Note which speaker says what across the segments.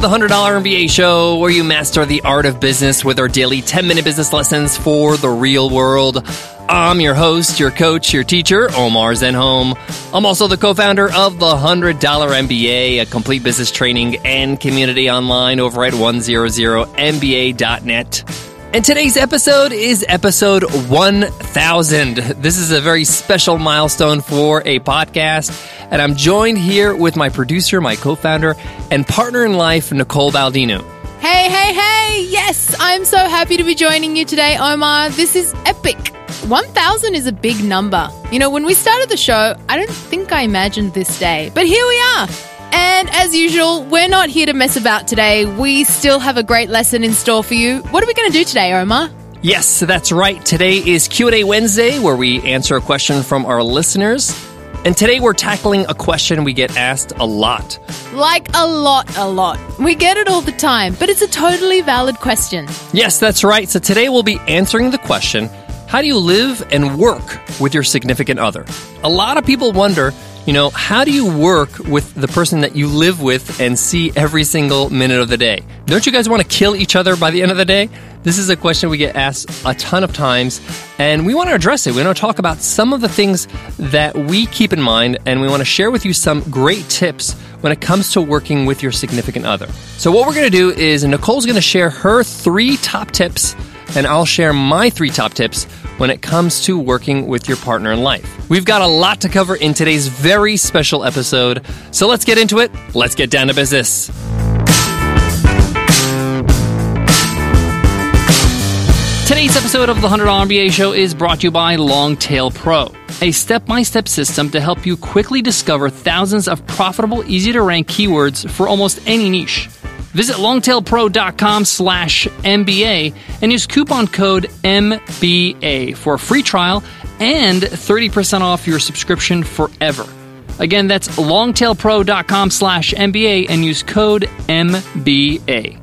Speaker 1: the $100 MBA show, where you master the art of business with our daily 10 minute business lessons for the real world. I'm your host, your coach, your teacher, Omar Zenhom. I'm also the co founder of the $100 MBA, a complete business training and community online over at 100mba.net. And today's episode is episode 1000. This is a very special milestone for a podcast. And I'm joined here with my producer, my co founder, and partner in life, Nicole Baldino.
Speaker 2: Hey, hey, hey! Yes, I'm so happy to be joining you today, Omar. This is epic. 1000 is a big number. You know, when we started the show, I don't think I imagined this day, but here we are. And as usual, we're not here to mess about today. We still have a great lesson in store for you. What are we going to do today, Omar?
Speaker 1: Yes, that's right. Today is Q&A Wednesday where we answer a question from our listeners. And today we're tackling a question we get asked a lot.
Speaker 2: Like a lot, a lot. We get it all the time, but it's a totally valid question.
Speaker 1: Yes, that's right. So today we'll be answering the question, how do you live and work with your significant other? A lot of people wonder, you know, how do you work with the person that you live with and see every single minute of the day? Don't you guys want to kill each other by the end of the day? This is a question we get asked a ton of times, and we want to address it. We want to talk about some of the things that we keep in mind, and we want to share with you some great tips when it comes to working with your significant other. So, what we're going to do is Nicole's going to share her three top tips, and I'll share my three top tips when it comes to working with your partner in life. We've got a lot to cover in today's very special episode, so let's get into it. Let's get down to business. Today's episode of the $100 MBA show is brought to you by Longtail Pro, a step by step system to help you quickly discover thousands of profitable, easy to rank keywords for almost any niche. Visit longtailpro.com slash MBA and use coupon code MBA for a free trial and 30% off your subscription forever. Again, that's longtailpro.com slash MBA and use code MBA.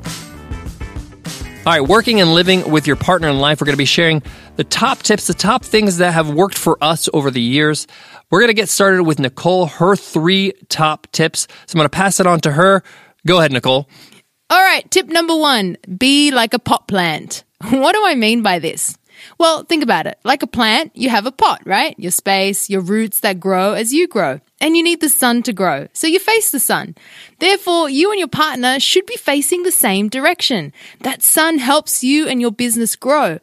Speaker 1: All right, working and living with your partner in life, we're going to be sharing the top tips, the top things that have worked for us over the years. We're going to get started with Nicole, her three top tips. So I'm going to pass it on to her. Go ahead, Nicole.
Speaker 2: All right, tip number one be like a pot plant. What do I mean by this? Well, think about it. Like a plant, you have a pot, right? Your space, your roots that grow as you grow. And you need the sun to grow. So you face the sun. Therefore, you and your partner should be facing the same direction. That sun helps you and your business grow.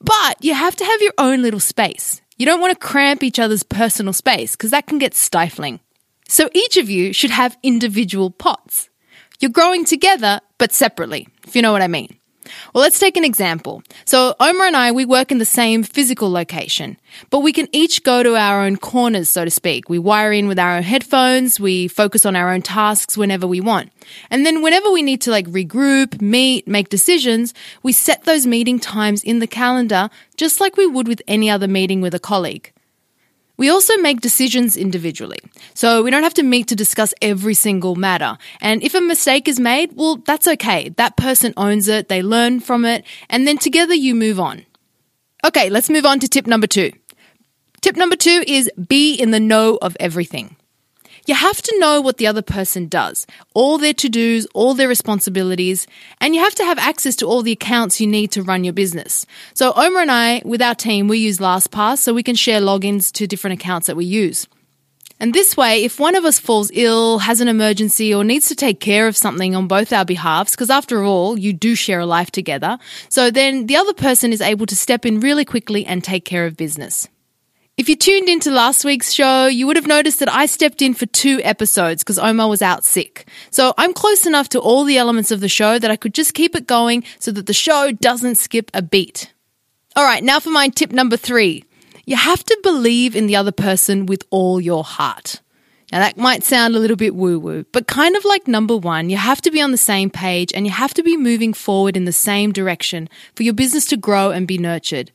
Speaker 2: But you have to have your own little space. You don't want to cramp each other's personal space because that can get stifling. So each of you should have individual pots. You're growing together, but separately, if you know what I mean. Well, let's take an example. So, Omar and I, we work in the same physical location, but we can each go to our own corners, so to speak. We wire in with our own headphones, we focus on our own tasks whenever we want. And then whenever we need to like regroup, meet, make decisions, we set those meeting times in the calendar just like we would with any other meeting with a colleague. We also make decisions individually. So we don't have to meet to discuss every single matter. And if a mistake is made, well, that's okay. That person owns it, they learn from it, and then together you move on. Okay, let's move on to tip number two. Tip number two is be in the know of everything. You have to know what the other person does, all their to dos, all their responsibilities, and you have to have access to all the accounts you need to run your business. So, Omar and I, with our team, we use LastPass so we can share logins to different accounts that we use. And this way, if one of us falls ill, has an emergency, or needs to take care of something on both our behalves, because after all, you do share a life together, so then the other person is able to step in really quickly and take care of business. If you tuned into last week's show, you would have noticed that I stepped in for two episodes because Omar was out sick. So I'm close enough to all the elements of the show that I could just keep it going so that the show doesn't skip a beat. All right, now for my tip number three. You have to believe in the other person with all your heart. Now, that might sound a little bit woo woo, but kind of like number one, you have to be on the same page and you have to be moving forward in the same direction for your business to grow and be nurtured.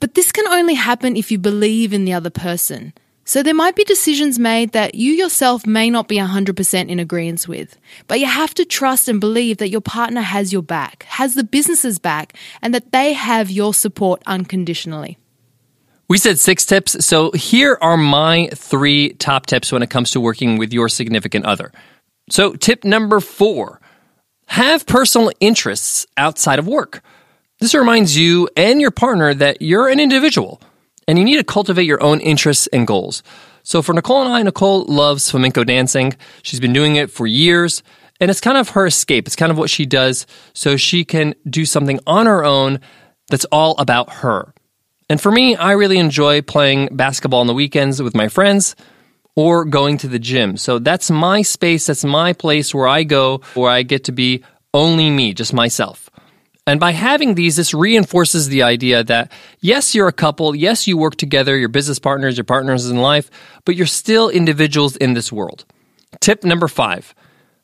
Speaker 2: But this can only happen if you believe in the other person. So there might be decisions made that you yourself may not be 100% in agreement with, but you have to trust and believe that your partner has your back, has the business's back, and that they have your support unconditionally.
Speaker 1: We said six tips, so here are my three top tips when it comes to working with your significant other. So, tip number four Have personal interests outside of work. This reminds you and your partner that you're an individual and you need to cultivate your own interests and goals. So for Nicole and I, Nicole loves flamenco dancing. She's been doing it for years and it's kind of her escape. It's kind of what she does so she can do something on her own that's all about her. And for me, I really enjoy playing basketball on the weekends with my friends or going to the gym. So that's my space, that's my place where I go, where I get to be only me, just myself. And by having these, this reinforces the idea that yes, you're a couple, yes, you work together, your business partners, your partners in life, but you're still individuals in this world. Tip number five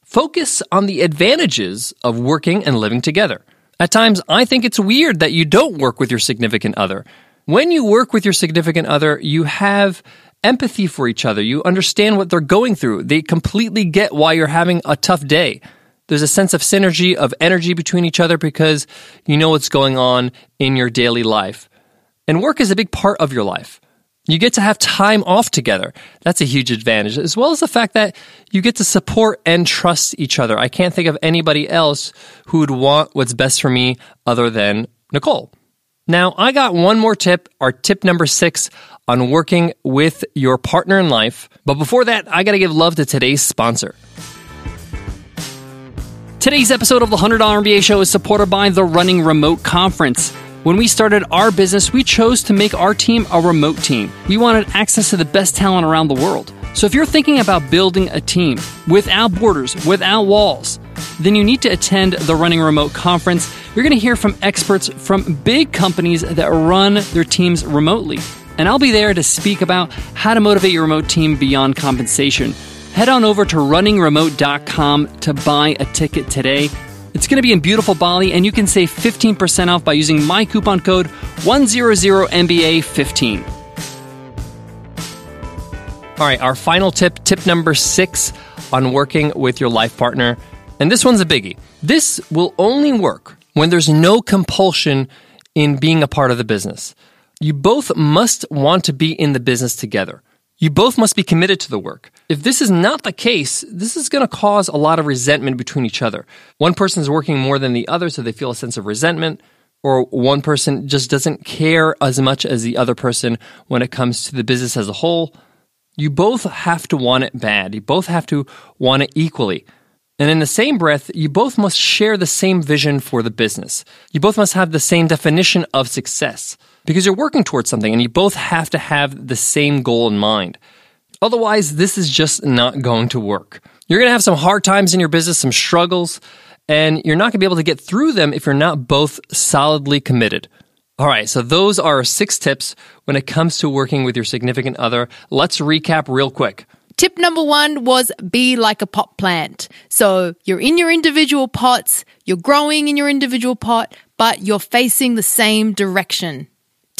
Speaker 1: focus on the advantages of working and living together. At times, I think it's weird that you don't work with your significant other. When you work with your significant other, you have empathy for each other. You understand what they're going through. They completely get why you're having a tough day. There's a sense of synergy, of energy between each other because you know what's going on in your daily life. And work is a big part of your life. You get to have time off together. That's a huge advantage, as well as the fact that you get to support and trust each other. I can't think of anybody else who would want what's best for me other than Nicole. Now, I got one more tip, our tip number six on working with your partner in life. But before that, I got to give love to today's sponsor.
Speaker 3: Today's episode of the $100 MBA Show is supported by the Running Remote Conference. When we started our business, we chose to make our team a remote team. We wanted access to the best talent around the world. So if you're thinking about building a team without borders, without walls, then you need to attend the Running Remote Conference. You're going to hear from experts from big companies that run their teams remotely. And I'll be there to speak about how to motivate your remote team beyond compensation. Head on over to runningremote.com to buy a ticket today. It's going to be in beautiful Bali, and you can save 15% off by using my coupon code 100MBA15.
Speaker 1: All right, our final tip, tip number six on working with your life partner. And this one's a biggie. This will only work when there's no compulsion in being a part of the business. You both must want to be in the business together. You both must be committed to the work. If this is not the case, this is going to cause a lot of resentment between each other. One person is working more than the other, so they feel a sense of resentment, or one person just doesn't care as much as the other person when it comes to the business as a whole. You both have to want it bad. You both have to want it equally. And in the same breath, you both must share the same vision for the business. You both must have the same definition of success because you're working towards something and you both have to have the same goal in mind. Otherwise, this is just not going to work. You're going to have some hard times in your business, some struggles, and you're not going to be able to get through them if you're not both solidly committed. All right, so those are six tips when it comes to working with your significant other. Let's recap real quick.
Speaker 2: Tip number one was be like a pot plant. So you're in your individual pots, you're growing in your individual pot, but you're facing the same direction.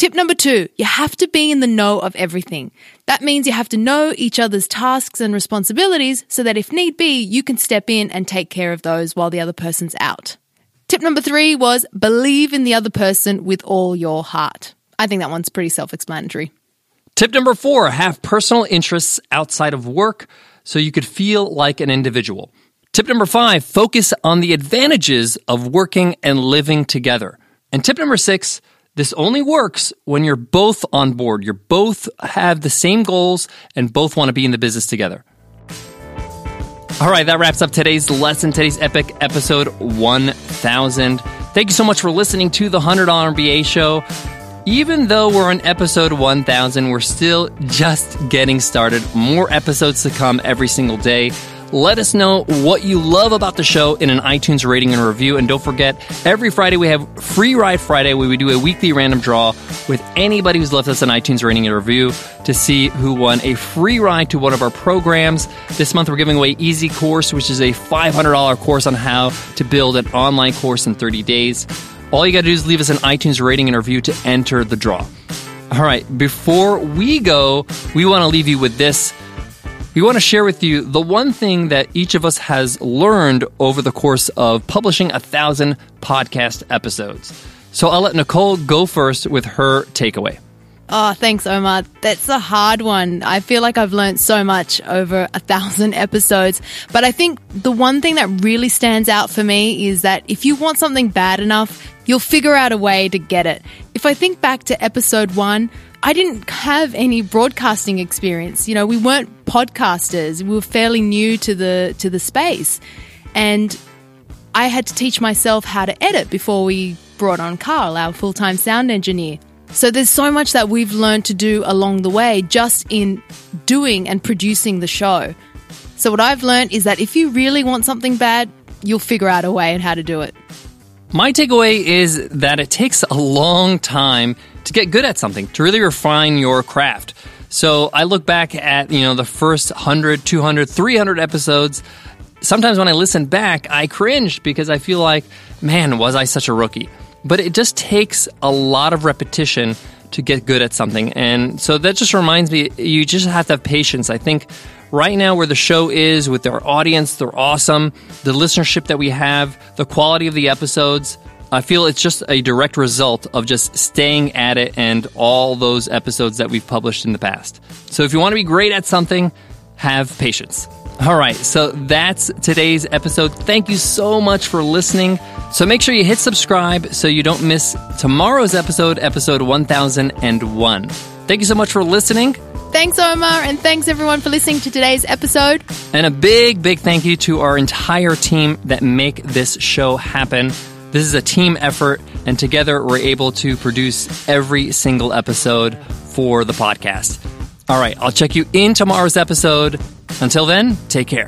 Speaker 2: Tip number two, you have to be in the know of everything. That means you have to know each other's tasks and responsibilities so that if need be, you can step in and take care of those while the other person's out. Tip number three was believe in the other person with all your heart. I think that one's pretty self explanatory.
Speaker 1: Tip number four have personal interests outside of work so you could feel like an individual. Tip number five focus on the advantages of working and living together. And tip number six this only works when you're both on board. You're both have the same goals and both want to be in the business together. All right, that wraps up today's lesson, today's epic episode 1000. Thank you so much for listening to the $100 MBA show. Even though we're on episode 1000, we're still just getting started. More episodes to come every single day. Let us know what you love about the show in an iTunes rating and review. And don't forget, every Friday we have Free Ride Friday where we do a weekly random draw with anybody who's left us an iTunes rating and review to see who won a free ride to one of our programs. This month we're giving away Easy Course, which is a $500 course on how to build an online course in 30 days. All you got to do is leave us an iTunes rating and review to enter the draw. All right, before we go, we want to leave you with this. We want to share with you the one thing that each of us has learned over the course of publishing a thousand podcast episodes. So I'll let Nicole go first with her takeaway.
Speaker 2: Oh, thanks, Omar. That's a hard one. I feel like I've learned so much over a thousand episodes. But I think the one thing that really stands out for me is that if you want something bad enough, you'll figure out a way to get it. If I think back to episode one, I didn't have any broadcasting experience. You know, we weren't podcasters. We were fairly new to the to the space. And I had to teach myself how to edit before we brought on Carl, our full-time sound engineer. So there's so much that we've learned to do along the way just in doing and producing the show. So what I've learned is that if you really want something bad, you'll figure out a way and how to do it.
Speaker 1: My takeaway is that it takes a long time to get good at something, to really refine your craft. So I look back at, you know, the first 100, 200, 300 episodes. Sometimes when I listen back, I cringe because I feel like, man, was I such a rookie? But it just takes a lot of repetition to get good at something. And so that just reminds me, you just have to have patience. I think right now where the show is with our audience, they're awesome. The listenership that we have, the quality of the episodes, I feel it's just a direct result of just staying at it and all those episodes that we've published in the past. So if you want to be great at something, have patience. All right, so that's today's episode. Thank you so much for listening. So make sure you hit subscribe so you don't miss tomorrow's episode, episode 1001. Thank you so much for listening.
Speaker 2: Thanks, Omar, and thanks everyone for listening to today's episode.
Speaker 1: And a big, big thank you to our entire team that make this show happen. This is a team effort, and together we're able to produce every single episode for the podcast. All right, I'll check you in tomorrow's episode. Until then, take care.